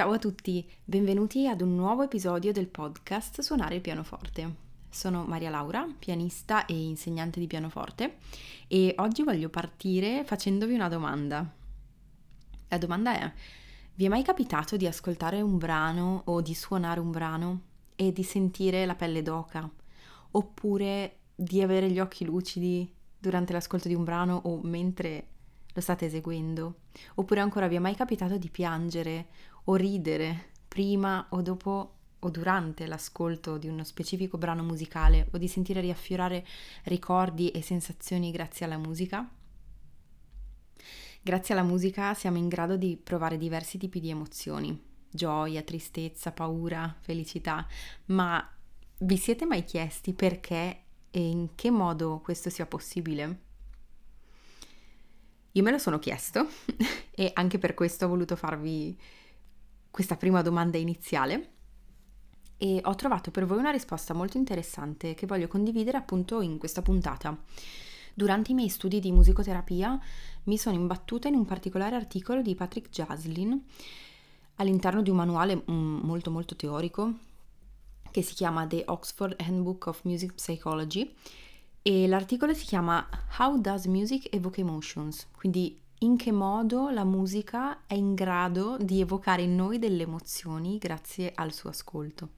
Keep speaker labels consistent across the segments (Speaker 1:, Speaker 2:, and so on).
Speaker 1: Ciao a tutti, benvenuti ad un nuovo episodio del podcast Suonare il pianoforte. Sono Maria Laura, pianista e insegnante di pianoforte e oggi voglio partire facendovi una domanda. La domanda è, vi è mai capitato di ascoltare un brano o di suonare un brano e di sentire la pelle d'oca? Oppure di avere gli occhi lucidi durante l'ascolto di un brano o mentre lo state eseguendo? Oppure ancora vi è mai capitato di piangere o ridere prima o dopo o durante l'ascolto di uno specifico brano musicale o di sentire riaffiorare ricordi e sensazioni grazie alla musica? Grazie alla musica siamo in grado di provare diversi tipi di emozioni, gioia, tristezza, paura, felicità, ma vi siete mai chiesti perché e in che modo questo sia possibile? Io me lo sono chiesto e anche per questo ho voluto farvi questa prima domanda iniziale e ho trovato per voi una risposta molto interessante che voglio condividere appunto in questa puntata. Durante i miei studi di musicoterapia mi sono imbattuta in un particolare articolo di Patrick Jaslin all'interno di un manuale mm, molto molto teorico che si chiama The Oxford Handbook of Music Psychology e l'articolo si chiama How Does Music Evoke Emotions? Quindi in che modo la musica è in grado di evocare in noi delle emozioni grazie al suo ascolto.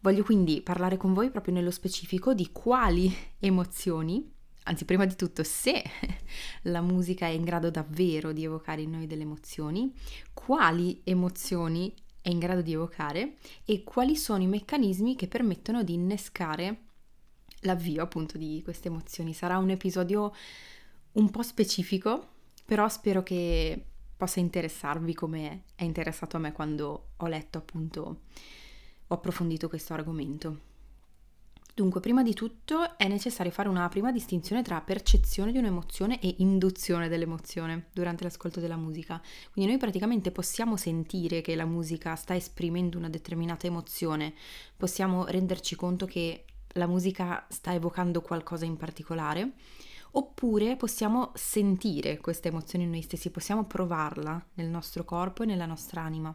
Speaker 1: Voglio quindi parlare con voi proprio nello specifico di quali emozioni, anzi prima di tutto se la musica è in grado davvero di evocare in noi delle emozioni, quali emozioni è in grado di evocare e quali sono i meccanismi che permettono di innescare l'avvio appunto di queste emozioni. Sarà un episodio un po' specifico, però spero che possa interessarvi come è interessato a me quando ho letto appunto, ho approfondito questo argomento. Dunque, prima di tutto è necessario fare una prima distinzione tra percezione di un'emozione e induzione dell'emozione durante l'ascolto della musica. Quindi noi praticamente possiamo sentire che la musica sta esprimendo una determinata emozione, possiamo renderci conto che la musica sta evocando qualcosa in particolare oppure possiamo sentire questa emozione in noi stessi, possiamo provarla nel nostro corpo e nella nostra anima.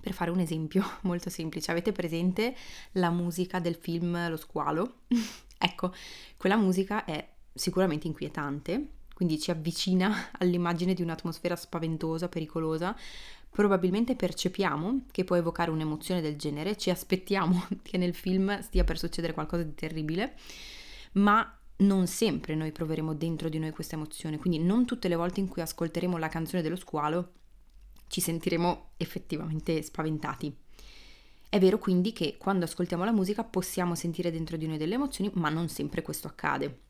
Speaker 1: Per fare un esempio molto semplice, avete presente la musica del film Lo squalo? ecco, quella musica è sicuramente inquietante, quindi ci avvicina all'immagine di un'atmosfera spaventosa, pericolosa. Probabilmente percepiamo che può evocare un'emozione del genere, ci aspettiamo che nel film stia per succedere qualcosa di terribile, ma non sempre noi proveremo dentro di noi questa emozione, quindi non tutte le volte in cui ascolteremo la canzone dello squalo ci sentiremo effettivamente spaventati. È vero quindi che quando ascoltiamo la musica possiamo sentire dentro di noi delle emozioni, ma non sempre questo accade.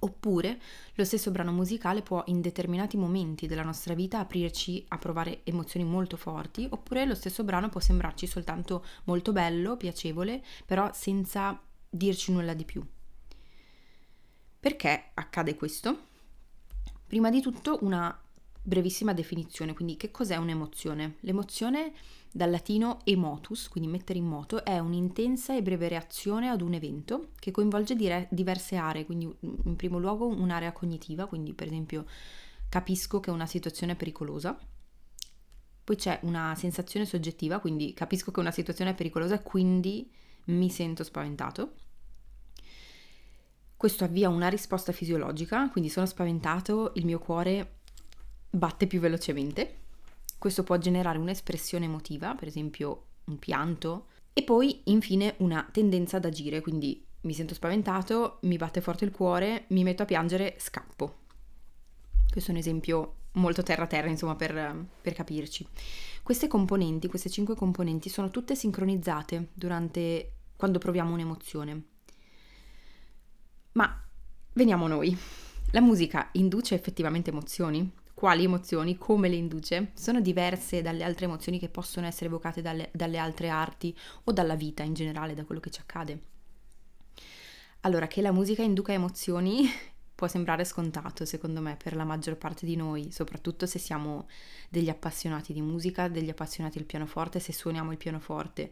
Speaker 1: Oppure lo stesso brano musicale può in determinati momenti della nostra vita aprirci a provare emozioni molto forti, oppure lo stesso brano può sembrarci soltanto molto bello, piacevole, però senza dirci nulla di più. Perché accade questo? Prima di tutto una brevissima definizione, quindi che cos'è un'emozione? L'emozione dal latino emotus, quindi mettere in moto, è un'intensa e breve reazione ad un evento che coinvolge dire- diverse aree, quindi in primo luogo un'area cognitiva, quindi per esempio capisco che una situazione è pericolosa, poi c'è una sensazione soggettiva, quindi capisco che una situazione è pericolosa e quindi mi sento spaventato. Questo avvia una risposta fisiologica, quindi sono spaventato, il mio cuore batte più velocemente. Questo può generare un'espressione emotiva, per esempio un pianto, e poi infine una tendenza ad agire, quindi mi sento spaventato, mi batte forte il cuore, mi metto a piangere, scappo. Questo è un esempio molto terra-terra, insomma, per, per capirci. Queste componenti, queste cinque componenti, sono tutte sincronizzate durante quando proviamo un'emozione. Ma veniamo a noi. La musica induce effettivamente emozioni? Quali emozioni? Come le induce? Sono diverse dalle altre emozioni che possono essere evocate dalle, dalle altre arti o dalla vita in generale, da quello che ci accade. Allora, che la musica induca emozioni può sembrare scontato, secondo me, per la maggior parte di noi, soprattutto se siamo degli appassionati di musica, degli appassionati del pianoforte, se suoniamo il pianoforte.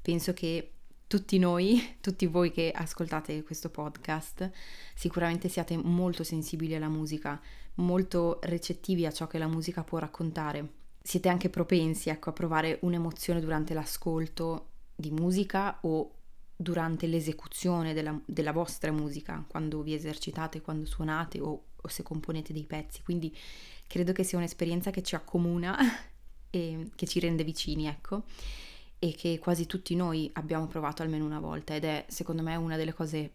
Speaker 1: Penso che tutti noi, tutti voi che ascoltate questo podcast, sicuramente siate molto sensibili alla musica, molto recettivi a ciò che la musica può raccontare. siete anche propensi ecco, a provare un'emozione durante l'ascolto di musica o durante l'esecuzione della, della vostra musica, quando vi esercitate, quando suonate o, o se componete dei pezzi. Quindi credo che sia un'esperienza che ci accomuna e che ci rende vicini, ecco, e che quasi tutti noi abbiamo provato almeno una volta ed è secondo me una delle cose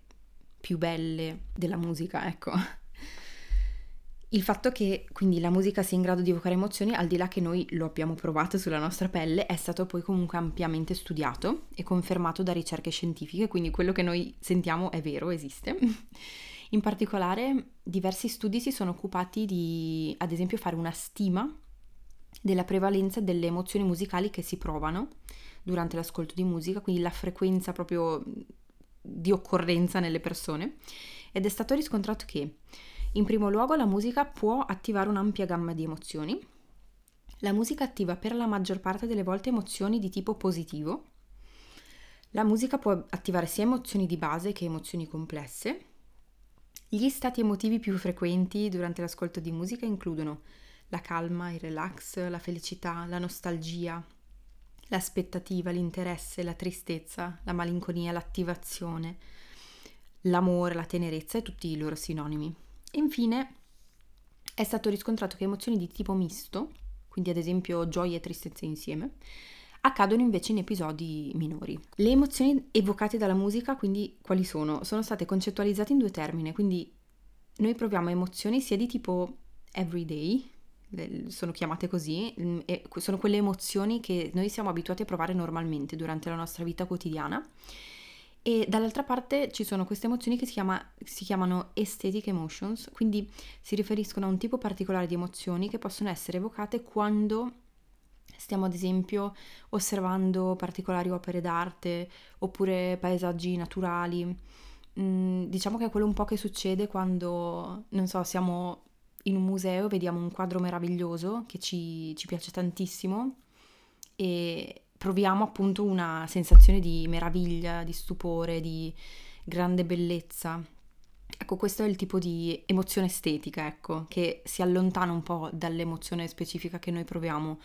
Speaker 1: più belle della musica, ecco. Il fatto che quindi la musica sia in grado di evocare emozioni, al di là che noi lo abbiamo provato sulla nostra pelle, è stato poi comunque ampiamente studiato e confermato da ricerche scientifiche, quindi quello che noi sentiamo è vero, esiste. In particolare, diversi studi si sono occupati di, ad esempio, fare una stima della prevalenza delle emozioni musicali che si provano durante l'ascolto di musica, quindi la frequenza proprio di occorrenza nelle persone. Ed è stato riscontrato che in primo luogo la musica può attivare un'ampia gamma di emozioni. La musica attiva per la maggior parte delle volte emozioni di tipo positivo. La musica può attivare sia emozioni di base che emozioni complesse. Gli stati emotivi più frequenti durante l'ascolto di musica includono la calma, il relax, la felicità, la nostalgia, l'aspettativa, l'interesse, la tristezza, la malinconia, l'attivazione, l'amore, la tenerezza e tutti i loro sinonimi. Infine, è stato riscontrato che emozioni di tipo misto, quindi ad esempio gioia e tristezza insieme, accadono invece in episodi minori. Le emozioni evocate dalla musica, quindi quali sono? Sono state concettualizzate in due termini, quindi noi proviamo emozioni sia di tipo everyday, sono chiamate così, mm, sono quelle emozioni che noi siamo abituati a provare normalmente durante la nostra vita quotidiana e dall'altra parte ci sono queste emozioni che si, chiama, si, chiamano aesthetic emotions, quindi si riferiscono a un tipo particolare di emozioni che possono essere evocate quando stiamo ad esempio osservando particolari opere d'arte oppure paesaggi naturali. Mm, diciamo che è quello un po' che succede quando, non so, siamo in un museo, vediamo un quadro meraviglioso che ci, ci piace tantissimo e proviamo appunto una sensazione di meraviglia, di stupore, di grande bellezza. Ecco, questo è il tipo di emozione estetica, ecco, che si allontana un po' dall'emozione specifica che noi proviamo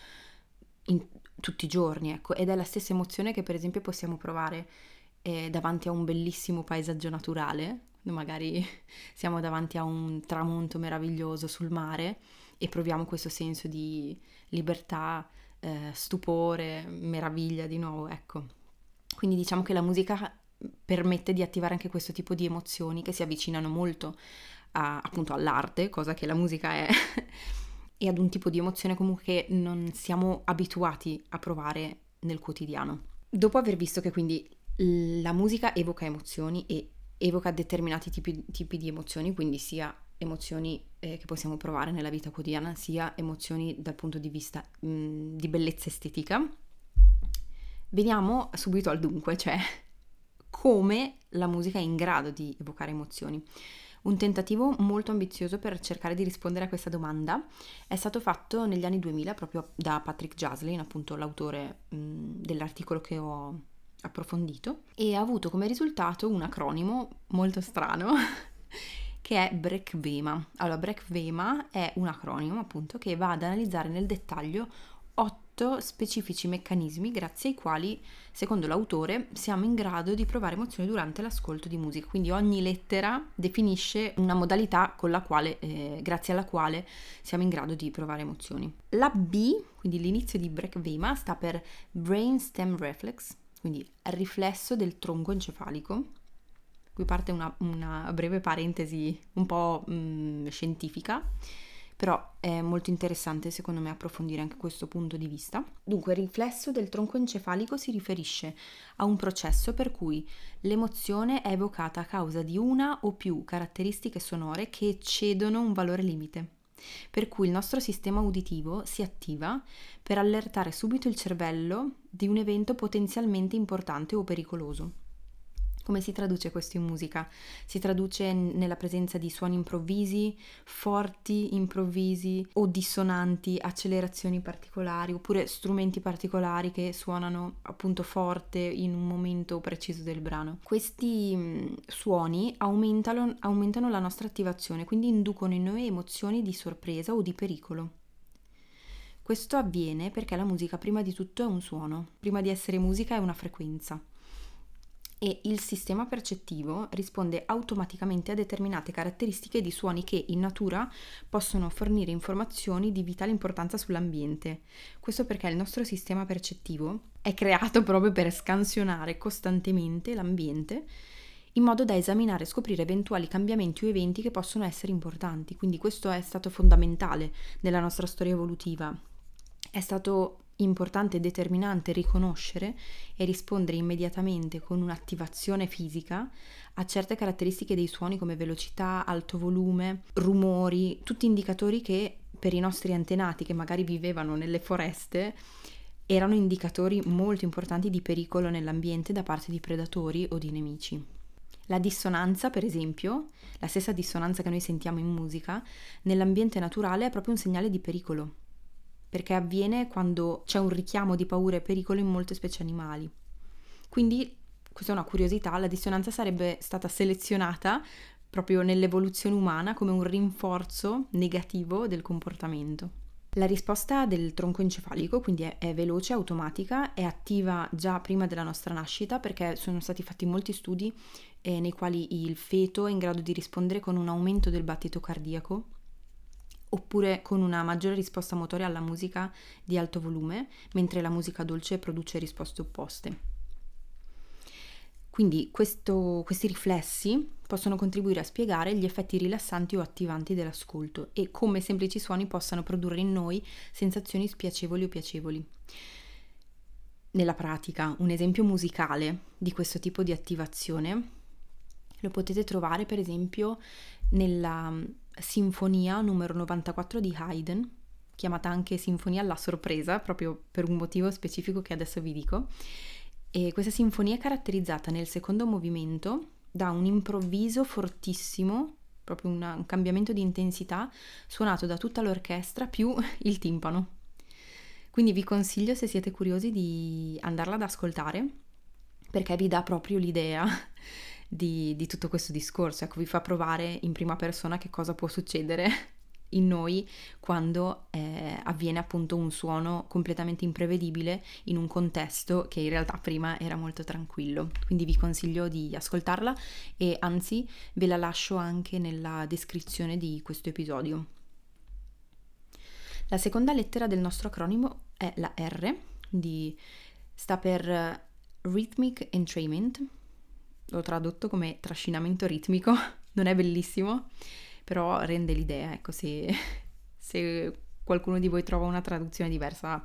Speaker 1: in, tutti i giorni, ecco, ed è la stessa emozione che per esempio possiamo provare eh, davanti a un bellissimo paesaggio naturale, magari siamo davanti a un tramonto meraviglioso sul mare e proviamo questo senso di libertà, eh, stupore, meraviglia di nuovo, ecco. Quindi diciamo che la musica permette di attivare anche questo tipo di emozioni che si avvicinano molto a, appunto all'arte, cosa che la musica è, e ad un tipo di emozione comunque che non siamo abituati a provare nel quotidiano. Dopo aver visto che quindi la musica evoca emozioni e evoca determinati tipi, tipi di emozioni, quindi sia emozioni eh, che possiamo provare nella vita quotidiana, sia emozioni dal punto di vista mh, di bellezza estetica. Veniamo subito al dunque, cioè come la musica è in grado di evocare emozioni. Un tentativo molto ambizioso per cercare di rispondere a questa domanda è stato fatto negli anni 2000 proprio da Patrick Jaslin, appunto l'autore mh, dell'articolo che ho approfondito, e ha avuto come risultato un acronimo molto strano che è BRECVEMA. Allora, BRECVEMA è un acronimo appunto che va ad analizzare nel dettaglio otto specifici meccanismi grazie ai quali, secondo l'autore, siamo in grado di provare emozioni durante l'ascolto di musica. Quindi ogni lettera definisce una modalità con la quale, eh, grazie alla quale siamo in grado di provare emozioni. La B, quindi l'inizio di BRECVEMA, sta per Brain Stem Reflex, quindi riflesso del tronco encefalico Qui parte una, una breve parentesi un po' mh, mm, scientifica, però è molto interessante secondo me approfondire anche questo punto di vista. Dunque, il riflesso del tronco encefalico si riferisce a un processo per cui l'emozione è evocata a causa di una o più caratteristiche sonore che eccedono un valore limite per cui il nostro sistema uditivo si attiva per allertare subito il cervello di un evento potenzialmente importante o pericoloso. Come si traduce questo in musica? Si traduce nella presenza di suoni improvvisi, forti improvvisi o dissonanti, accelerazioni particolari oppure strumenti particolari che suonano appunto forte in un momento preciso del brano. Questi mm, suoni aumentano, aumentano la nostra attivazione, quindi inducono in noi emozioni di sorpresa o di pericolo. Questo avviene perché la musica prima di tutto è un suono, prima di essere musica è una frequenza e il sistema percettivo risponde automaticamente a determinate caratteristiche di suoni che in natura possono fornire informazioni di vitale importanza sull'ambiente. Questo perché il nostro sistema percettivo è creato proprio per scansionare costantemente l'ambiente in modo da esaminare e scoprire eventuali cambiamenti o eventi che possono essere importanti. Quindi questo è stato fondamentale nella nostra storia evolutiva. È stato importante e determinante riconoscere e rispondere immediatamente con un'attivazione fisica a certe caratteristiche dei suoni come velocità, alto volume, rumori, tutti indicatori che per i nostri antenati che magari vivevano nelle foreste erano indicatori molto importanti di pericolo nell'ambiente da parte di predatori o di nemici. La dissonanza, per esempio, la stessa dissonanza che noi sentiamo in musica, nell'ambiente naturale è proprio un segnale di pericolo perché avviene quando c'è un richiamo di paura e pericolo in molte specie animali. Quindi, questa è una curiosità, la dissonanza sarebbe stata selezionata proprio nell'evoluzione umana come un rinforzo negativo del comportamento. La risposta del tronco encefalico quindi è, è, veloce, automatica, è attiva già prima della nostra nascita perché sono stati fatti molti studi eh, nei quali il feto è in grado di rispondere con un aumento del battito cardiaco oppure con una maggiore risposta motoria alla musica di alto volume, mentre la musica dolce produce risposte opposte. Quindi questo, questi riflessi possono contribuire a spiegare gli effetti rilassanti o attivanti dell'ascolto e come semplici suoni possano produrre in noi sensazioni spiacevoli o piacevoli. Nella pratica, un esempio musicale di questo tipo di attivazione lo potete trovare per esempio nella sinfonia numero 94 di Haydn, chiamata anche Sinfonia alla sorpresa, proprio per un motivo specifico che adesso vi dico. E questa sinfonia è caratterizzata nel secondo movimento da un improvviso fortissimo, proprio una, un cambiamento di intensità, suonato da tutta l'orchestra più il timpano. Quindi vi consiglio, se siete curiosi, di andarla ad ascoltare, perché vi dà proprio l'idea di, di tutto questo discorso, ecco, vi fa provare in prima persona che cosa può succedere in noi quando eh, avviene appunto un suono completamente imprevedibile in un contesto che in realtà prima era molto tranquillo. Quindi vi consiglio di ascoltarla e anzi ve la lascio anche nella descrizione di questo episodio. La seconda lettera del nostro acronimo è la R, quindi sta per Rhythmic Entrainment, l'ho tradotto come trascinamento ritmico, non è bellissimo, però rende l'idea, ecco, se, se qualcuno di voi trova una traduzione diversa,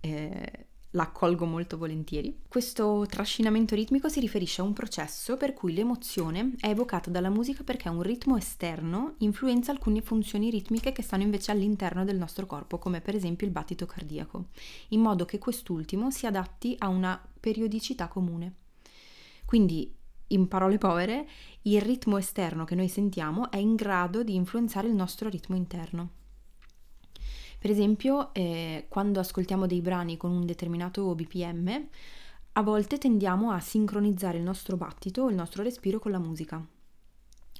Speaker 1: eh, la accolgo molto volentieri. Questo trascinamento ritmico si riferisce a un processo per cui l'emozione è evocata dalla musica perché un ritmo esterno influenza alcune funzioni ritmiche che stanno invece all'interno del nostro corpo, come per esempio il battito cardiaco, in modo che quest'ultimo si adatti a una periodicità comune. Quindi in parole povere, il ritmo esterno che noi sentiamo è in grado di influenzare il nostro ritmo interno. Per esempio, eh, quando ascoltiamo dei brani con un determinato BPM, a volte tendiamo a sincronizzare il nostro battito il nostro respiro con la musica.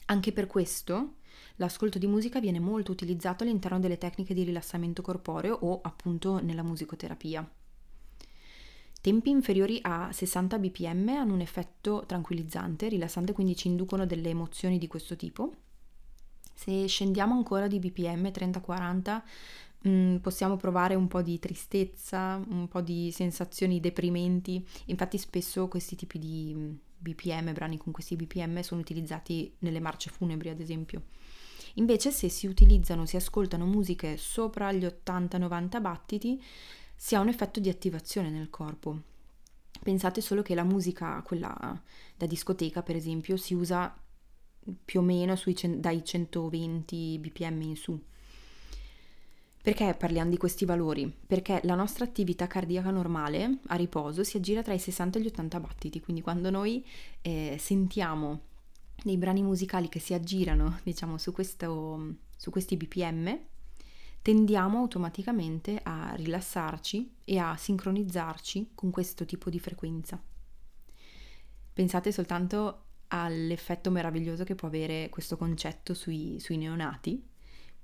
Speaker 1: Anche per questo, l'ascolto di musica viene molto utilizzato all'interno delle tecniche di rilassamento corporeo o appunto nella musicoterapia. Tempi inferiori a 60 bpm hanno un effetto tranquillizzante, rilassante, quindi ci inducono delle emozioni di questo tipo. Se scendiamo ancora di bpm 30-40 mm, possiamo provare un po' di tristezza, un po' di sensazioni deprimenti. Infatti spesso questi tipi di mm, BPM, brani con questi BPM, sono utilizzati nelle marce funebri, ad esempio. Invece se si utilizzano, si ascoltano musiche sopra gli 80-90 battiti, si ha un effetto di attivazione nel corpo. Pensate solo che la musica, quella da discoteca per esempio, si usa più o meno sui, dai 120 bpm in su. Perché parliamo di questi valori? Perché la nostra attività cardiaca normale a riposo si aggira tra i 60 e gli 80 battiti, quindi quando noi eh, sentiamo dei brani musicali che si aggirano, diciamo, su, questo, su questi bpm, tendiamo automaticamente a rilassarci e a sincronizzarci con questo tipo di frequenza. Pensate soltanto all'effetto meraviglioso che può avere questo concetto sui, sui neonati,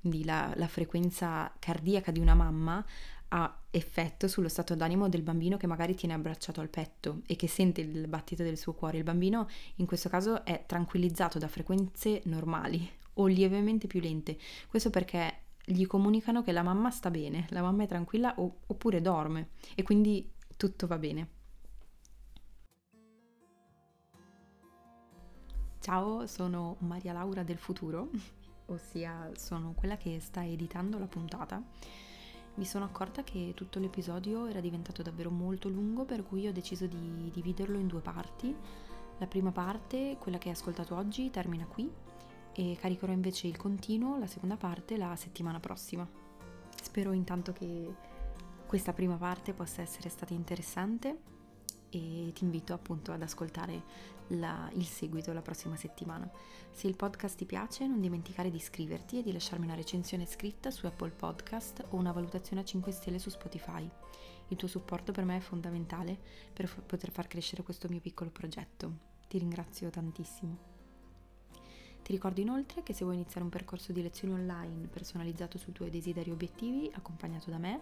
Speaker 1: quindi la, la frequenza cardiaca di una mamma ha effetto sullo stato d'animo del bambino che magari tiene abbracciato al petto e che sente il battito del suo cuore. Il bambino in questo caso è tranquillizzato da frequenze normali o lievemente più lente. Questo perché gli comunicano che la mamma sta bene, la mamma è tranquilla oppure dorme e quindi tutto va bene. Ciao, sono Maria Laura del futuro, ossia sono quella che sta editando la puntata. Mi sono accorta che tutto l'episodio era diventato davvero molto lungo, per cui ho deciso di dividerlo in due parti. La prima parte, quella che hai ascoltato oggi, termina qui e caricherò invece il continuo, la seconda parte, la settimana prossima. Spero intanto che questa prima parte possa essere stata interessante e ti invito appunto ad ascoltare la, il seguito la prossima settimana. Se il podcast ti piace non dimenticare di iscriverti e di lasciarmi una recensione scritta su Apple Podcast o una valutazione a 5 stelle su Spotify. Il tuo supporto per me è fondamentale per f- poter far crescere questo mio piccolo progetto. Ti ringrazio tantissimo. Ti ricordo inoltre che se vuoi iniziare un percorso di lezioni online personalizzato sui tuoi desideri e obiettivi, accompagnato da me,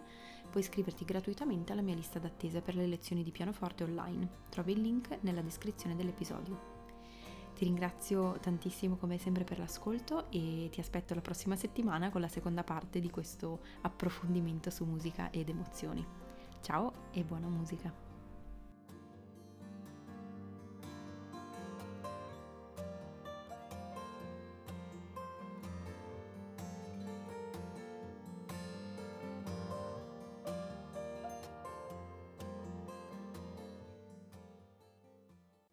Speaker 1: puoi iscriverti gratuitamente alla mia lista d'attesa per le lezioni di pianoforte online. Trovi il link nella descrizione dell'episodio. Ti ringrazio tantissimo come sempre per l'ascolto e ti aspetto la prossima settimana con la seconda parte di questo approfondimento su musica ed emozioni. Ciao e buona musica!